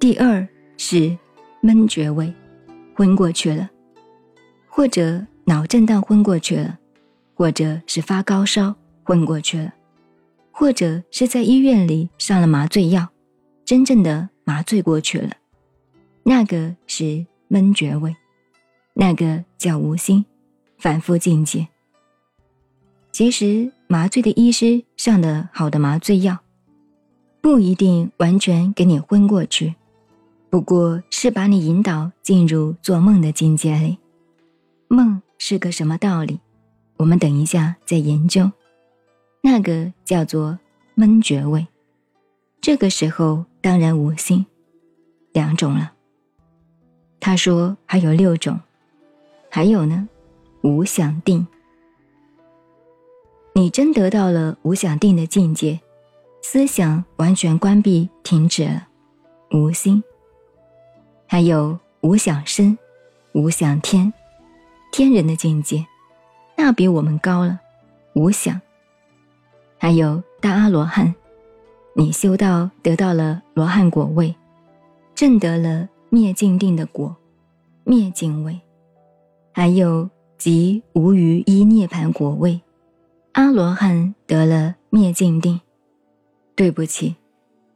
第二是闷厥位，昏过去了，或者脑震荡昏过去了，或者是发高烧昏过去了，或者是在医院里上了麻醉药，真正的麻醉过去了，那个是闷厥位，那个叫无心，反复境界。其实麻醉的医师上的好的麻醉药。不一定完全给你昏过去，不过是把你引导进入做梦的境界里。梦是个什么道理？我们等一下再研究。那个叫做闷觉位，这个时候当然无心，两种了。他说还有六种，还有呢，无想定。你真得到了无想定的境界。思想完全关闭、停止了，无心。还有无想身、无想天，天人的境界，那比我们高了，无想。还有大阿罗汉，你修道得到了罗汉果位，证得了灭尽定的果，灭尽位。还有即无余一涅盘果位，阿罗汉得了灭尽定。对不起，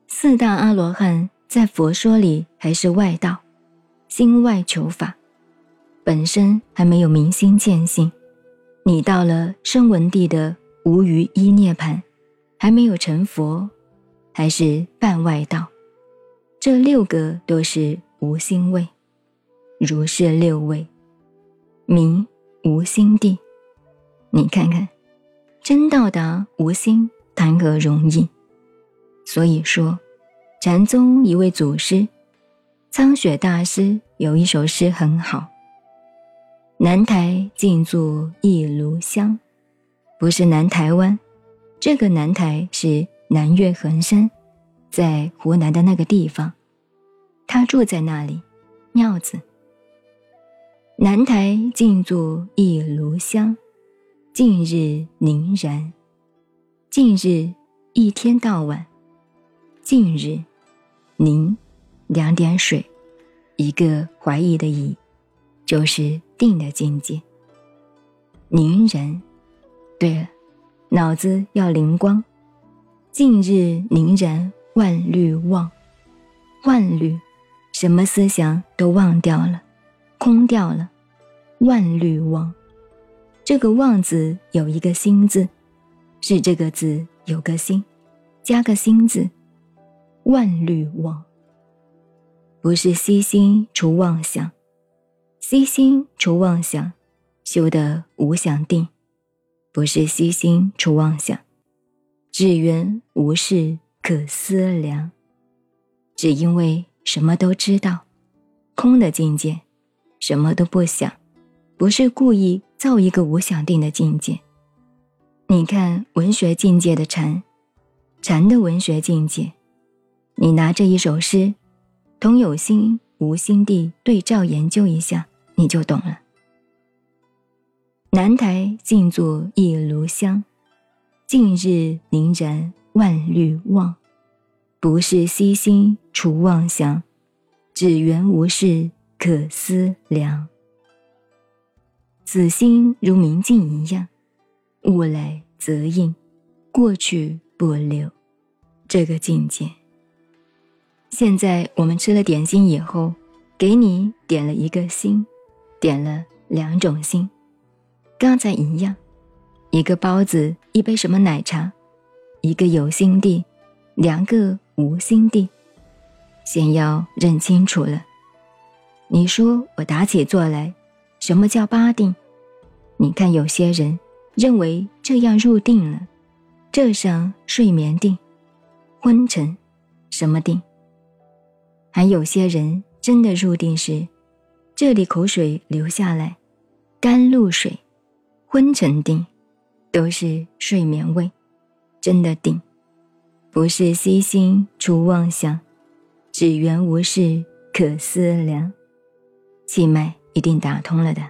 四大阿罗汉在佛说里还是外道，心外求法，本身还没有明心见性。你到了声闻地的无余一涅盘，还没有成佛，还是半外道。这六个都是无心位，如是六位，名无心地。你看看，真到达无心，谈何容易？所以说，禅宗一位祖师苍雪大师有一首诗很好：“南台静坐一炉香”，不是南台湾，这个南台是南岳衡山，在湖南的那个地方，他住在那里，庙子。南台静坐一炉香，近日凝然，近日一天到晚。近日，凝两点水，一个怀疑的疑，就是定的境界。凝然，对了，脑子要灵光。近日凝然，万虑忘，万虑，什么思想都忘掉了，空掉了。万虑忘，这个忘字有一个心字，是这个字有个心，加个心字。万虑妄，不是悉心除妄想，悉心除妄想，修得无想定；不是悉心除妄想，只缘无事可思量。只因为什么都知道，空的境界，什么都不想，不是故意造一个无想定的境界。你看文学境界的禅，禅的文学境界。你拿这一首诗，同有心无心地对照研究一下，你就懂了。南台静坐一炉香，近日凝然万虑忘，不是悉心除妄想，只缘无事可思量。此心如明镜一样，物来则应，过去不留，这个境界。现在我们吃了点心以后，给你点了一个心，点了两种心，刚才一样，一个包子，一杯什么奶茶，一个有心地，两个无心地，先要认清楚了。你说我打起坐来，什么叫八定？你看有些人认为这样入定了，这上睡眠定，昏沉，什么定？还有些人真的入定时，这里口水流下来，甘露水，昏沉定，都是睡眠味，真的定，不是悉心除妄想，只缘无事可思量，气脉一定打通了的。